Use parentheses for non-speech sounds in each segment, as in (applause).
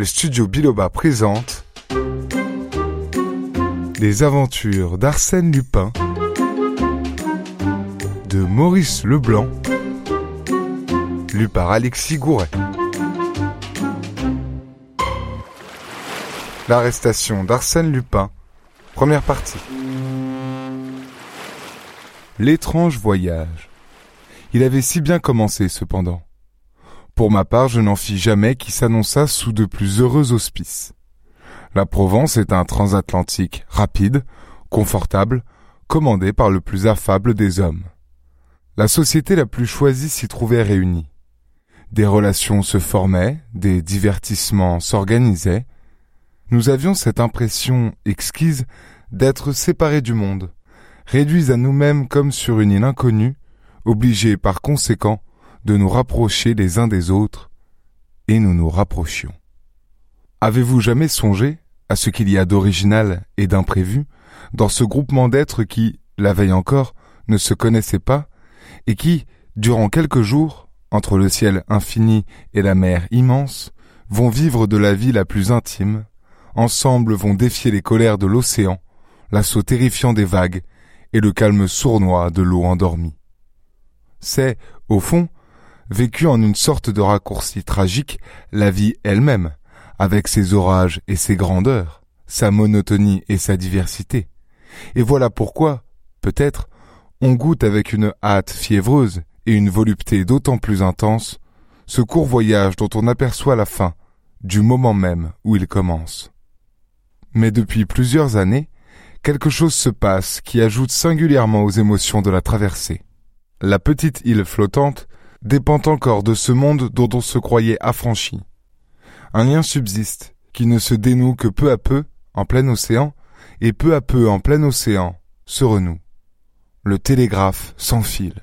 le studio Biloba présente Les aventures d'Arsène Lupin de Maurice Leblanc, lu par Alexis Gouret. L'arrestation d'Arsène Lupin, première partie. L'étrange voyage. Il avait si bien commencé cependant. Pour ma part, je n'en fis jamais qui s'annonça sous de plus heureux auspices. La Provence est un transatlantique rapide, confortable, commandé par le plus affable des hommes. La société la plus choisie s'y trouvait réunie. Des relations se formaient, des divertissements s'organisaient. Nous avions cette impression exquise d'être séparés du monde, réduits à nous-mêmes comme sur une île inconnue, obligés par conséquent de nous rapprocher les uns des autres, et nous nous rapprochions. Avez-vous jamais songé à ce qu'il y a d'original et d'imprévu dans ce groupement d'êtres qui, la veille encore, ne se connaissaient pas, et qui, durant quelques jours, entre le ciel infini et la mer immense, vont vivre de la vie la plus intime, ensemble vont défier les colères de l'océan, l'assaut terrifiant des vagues et le calme sournois de l'eau endormie. C'est, au fond, vécu en une sorte de raccourci tragique, la vie elle-même, avec ses orages et ses grandeurs, sa monotonie et sa diversité. Et voilà pourquoi, peut-être, on goûte avec une hâte fiévreuse et une volupté d'autant plus intense ce court voyage dont on aperçoit la fin, du moment même où il commence. Mais depuis plusieurs années, quelque chose se passe qui ajoute singulièrement aux émotions de la traversée. La petite île flottante dépend encore de ce monde dont on se croyait affranchi. Un lien subsiste, qui ne se dénoue que peu à peu, en plein océan, et peu à peu en plein océan, se renoue. Le télégraphe s'enfile.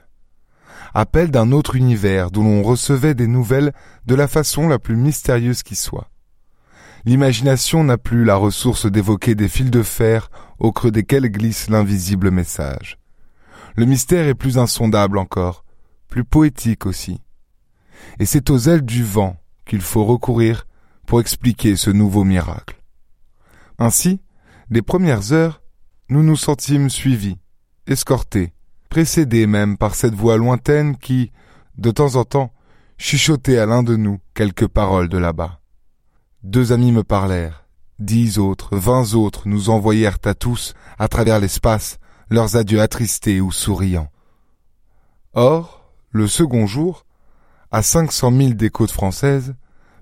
Appel d'un autre univers d'où l'on recevait des nouvelles de la façon la plus mystérieuse qui soit. L'imagination n'a plus la ressource d'évoquer des fils de fer au creux desquels glisse l'invisible message. Le mystère est plus insondable encore, plus poétique aussi. Et c'est aux ailes du vent qu'il faut recourir pour expliquer ce nouveau miracle. Ainsi, les premières heures, nous nous sentîmes suivis, escortés, précédés même par cette voix lointaine qui, de temps en temps, chuchotait à l'un de nous quelques paroles de là-bas. Deux amis me parlèrent, dix autres, vingt autres nous envoyèrent à tous, à travers l'espace, leurs adieux attristés ou souriants. Or, le second jour, à cinq cent milles des côtes françaises,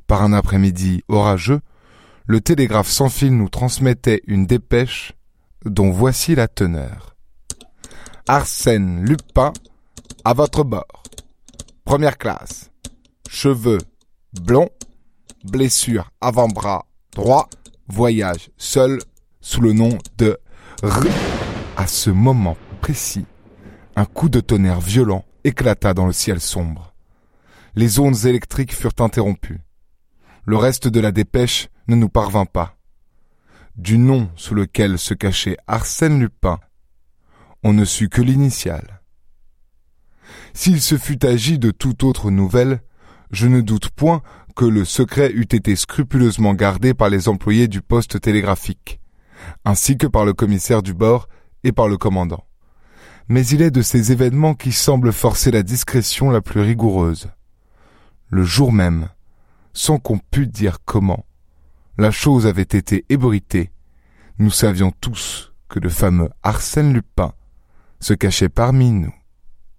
par un après-midi orageux, le télégraphe sans fil nous transmettait une dépêche dont voici la teneur. Arsène Lupin, à votre bord. Première classe. Cheveux blonds, blessure avant-bras droit, voyage seul sous le nom de R. À ce moment précis, un coup de tonnerre violent éclata dans le ciel sombre. Les ondes électriques furent interrompues. Le reste de la dépêche ne nous parvint pas. Du nom sous lequel se cachait Arsène Lupin, on ne sut que l'initiale. S'il se fût agi de toute autre nouvelle, je ne doute point que le secret eût été scrupuleusement gardé par les employés du poste télégraphique, ainsi que par le commissaire du bord et par le commandant mais il est de ces événements qui semblent forcer la discrétion la plus rigoureuse. Le jour même, sans qu'on pût dire comment, la chose avait été ébruitée. Nous savions tous que le fameux Arsène Lupin se cachait parmi nous.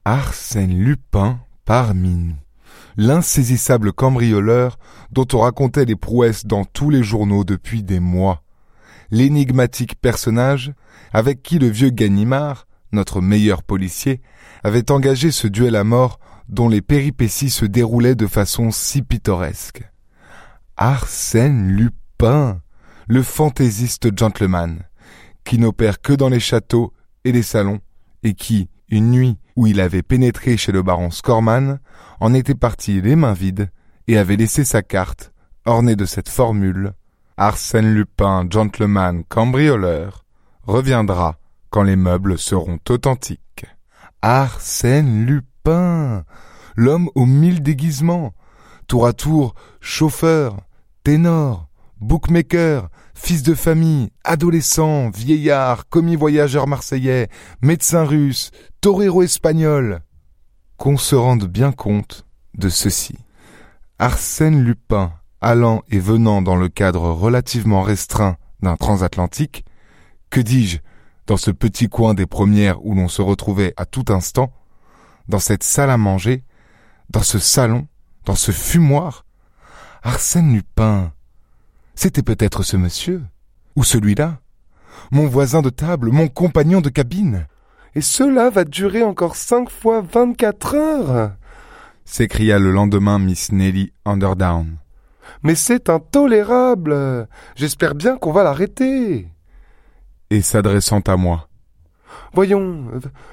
Arsène Lupin parmi nous. L'insaisissable cambrioleur dont on racontait les prouesses dans tous les journaux depuis des mois. L'énigmatique personnage avec qui le vieux Ganimard notre meilleur policier, avait engagé ce duel à mort dont les péripéties se déroulaient de façon si pittoresque. Arsène Lupin, le fantaisiste gentleman, qui n'opère que dans les châteaux et les salons, et qui, une nuit où il avait pénétré chez le baron Scorman, en était parti les mains vides et avait laissé sa carte, ornée de cette formule Arsène Lupin, gentleman cambrioleur, reviendra quand les meubles seront authentiques. Arsène Lupin, l'homme aux mille déguisements, tour à tour chauffeur, ténor, bookmaker, fils de famille, adolescent, vieillard, commis voyageur marseillais, médecin russe, torero espagnol. Qu'on se rende bien compte de ceci. Arsène Lupin, allant et venant dans le cadre relativement restreint d'un transatlantique, que dis-je, dans ce petit coin des premières où l'on se retrouvait à tout instant, dans cette salle à manger, dans ce salon, dans ce fumoir, Arsène Lupin, c'était peut-être ce monsieur, ou celui-là, mon voisin de table, mon compagnon de cabine. Et cela va durer encore cinq fois vingt-quatre heures s'écria le lendemain Miss Nelly Underdown. Mais c'est intolérable. J'espère bien qu'on va l'arrêter. Et s'adressant à moi. Voyons,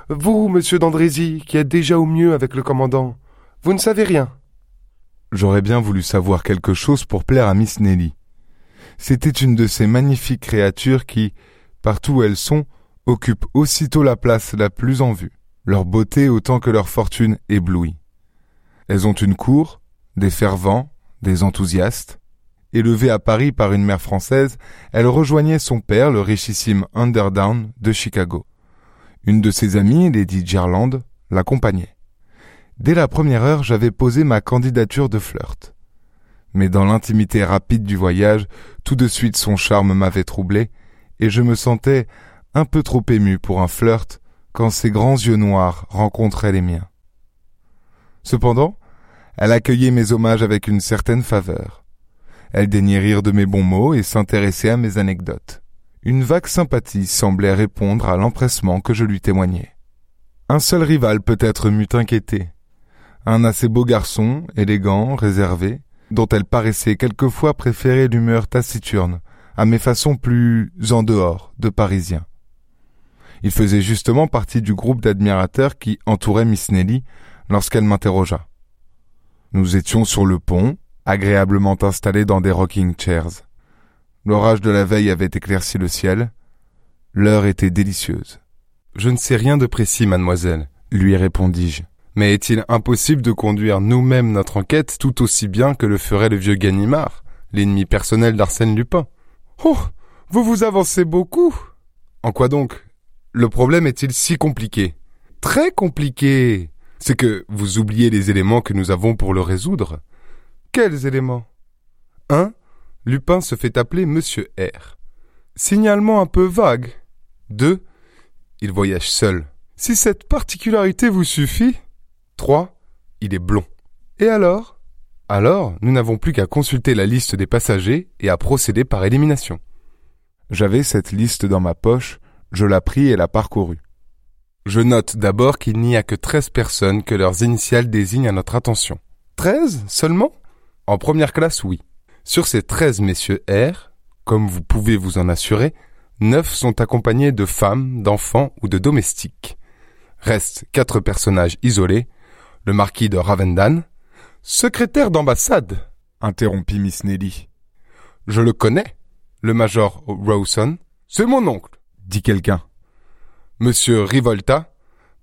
vous, monsieur d'Andrézy, qui êtes déjà au mieux avec le commandant, vous ne savez rien. J'aurais bien voulu savoir quelque chose pour plaire à Miss Nelly. C'était une de ces magnifiques créatures qui, partout où elles sont, occupent aussitôt la place la plus en vue, leur beauté autant que leur fortune éblouit. Elles ont une cour, des fervents, des enthousiastes. Élevée à Paris par une mère française, elle rejoignait son père, le richissime Underdown de Chicago. Une de ses amies, Lady Gerland, l'accompagnait. Dès la première heure, j'avais posé ma candidature de flirt. Mais dans l'intimité rapide du voyage, tout de suite son charme m'avait troublé, et je me sentais un peu trop ému pour un flirt quand ses grands yeux noirs rencontraient les miens. Cependant, elle accueillait mes hommages avec une certaine faveur. Elle daignait rire de mes bons mots et s'intéressait à mes anecdotes. Une vague sympathie semblait répondre à l'empressement que je lui témoignais. Un seul rival peut-être m'eût inquiété. Un assez beau garçon, élégant, réservé, dont elle paraissait quelquefois préférer l'humeur taciturne à mes façons plus en dehors de Parisiens. Il faisait justement partie du groupe d'admirateurs qui entourait Miss Nelly lorsqu'elle m'interrogea. Nous étions sur le pont, agréablement installés dans des rocking chairs. L'orage de la veille avait éclairci le ciel. L'heure était délicieuse. Je ne sais rien de précis, mademoiselle, lui répondis-je. Mais est-il impossible de conduire nous-mêmes notre enquête tout aussi bien que le ferait le vieux Ganimard, l'ennemi personnel d'Arsène Lupin? Oh Vous vous avancez beaucoup En quoi donc? Le problème est-il si compliqué? Très compliqué c'est que vous oubliez les éléments que nous avons pour le résoudre. Quels éléments? 1. Lupin se fait appeler Monsieur R. Signalement un peu vague. 2. Il voyage seul. Si cette particularité vous suffit. 3. Il est blond. Et alors? Alors, nous n'avons plus qu'à consulter la liste des passagers et à procéder par élimination. J'avais cette liste dans ma poche, je la pris et la parcourus. Je note d'abord qu'il n'y a que treize personnes que leurs initiales désignent à notre attention. Treize seulement? En première classe, oui. Sur ces treize messieurs R, comme vous pouvez vous en assurer, neuf sont accompagnés de femmes, d'enfants ou de domestiques. Restent quatre personnages isolés, le marquis de Ravendan, secrétaire d'ambassade, interrompit Miss Nelly. Je le connais, le major Rawson. C'est mon oncle, dit quelqu'un. Monsieur Rivolta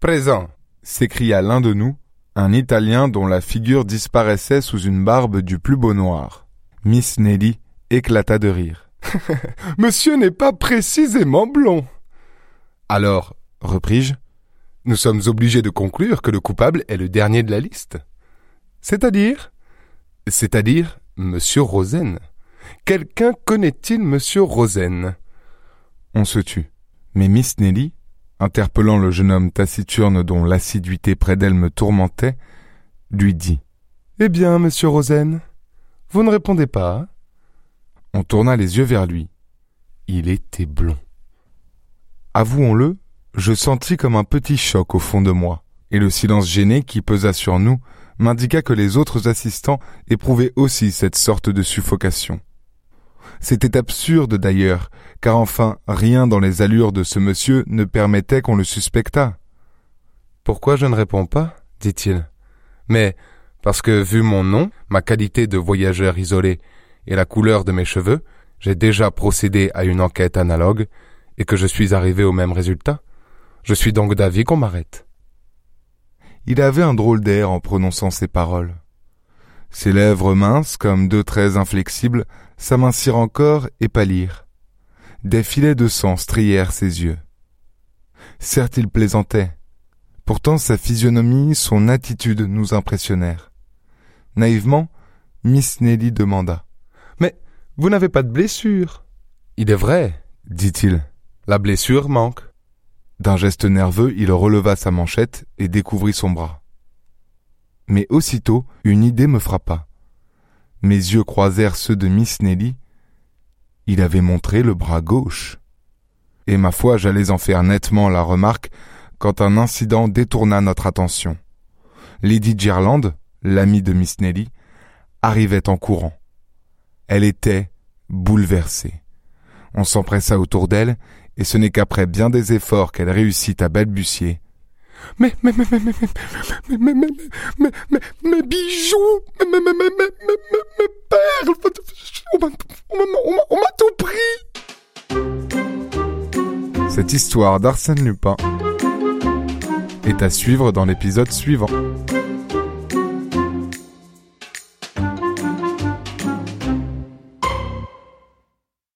Présent s'écria l'un de nous, un Italien dont la figure disparaissait sous une barbe du plus beau noir. Miss Nelly éclata de rire. (laughs) Monsieur n'est pas précisément blond. Alors, repris-je, nous sommes obligés de conclure que le coupable est le dernier de la liste. C'est-à-dire? C'est-à-dire Monsieur Rosen. Quelqu'un connaît-il Monsieur Rosen? On se tut. Mais Miss Nelly, interpellant le jeune homme taciturne dont l'assiduité près d'elle me tourmentait, lui dit Eh bien, monsieur Rosen, vous ne répondez pas hein? On tourna les yeux vers lui. Il était blond. Avouons-le, je sentis comme un petit choc au fond de moi, et le silence gêné qui pesa sur nous m'indiqua que les autres assistants éprouvaient aussi cette sorte de suffocation. C'était absurde d'ailleurs, car enfin rien dans les allures de ce monsieur ne permettait qu'on le suspectât. Pourquoi je ne réponds pas? dit-il. Mais parce que, vu mon nom, ma qualité de voyageur isolé et la couleur de mes cheveux, j'ai déjà procédé à une enquête analogue et que je suis arrivé au même résultat. Je suis donc d'avis qu'on m'arrête. Il avait un drôle d'air en prononçant ces paroles. Ses lèvres minces, comme deux traits inflexibles, s'amincirent encore et pâlirent. Des filets de sang strièrent ses yeux. Certes, il plaisantait. Pourtant, sa physionomie, son attitude nous impressionnèrent. Naïvement, Miss Nelly demanda. Mais vous n'avez pas de blessure. Il est vrai, dit-il. La blessure manque. D'un geste nerveux, il releva sa manchette et découvrit son bras. Mais aussitôt, une idée me frappa. Mes yeux croisèrent ceux de Miss Nelly. Il avait montré le bras gauche. Et ma foi, j'allais en faire nettement la remarque quand un incident détourna notre attention. Lady Gerland, l'amie de Miss Nelly, arrivait en courant. Elle était bouleversée. On s'empressa autour d'elle, et ce n'est qu'après bien des efforts qu'elle réussit à balbutier. Mais, mais, mais, mais, mais, mais, mais, mais, mais, mais, mes bijoux, mes perles, on m'a tout pris. Cette histoire d'Arsène Lupin est à suivre dans l'épisode suivant.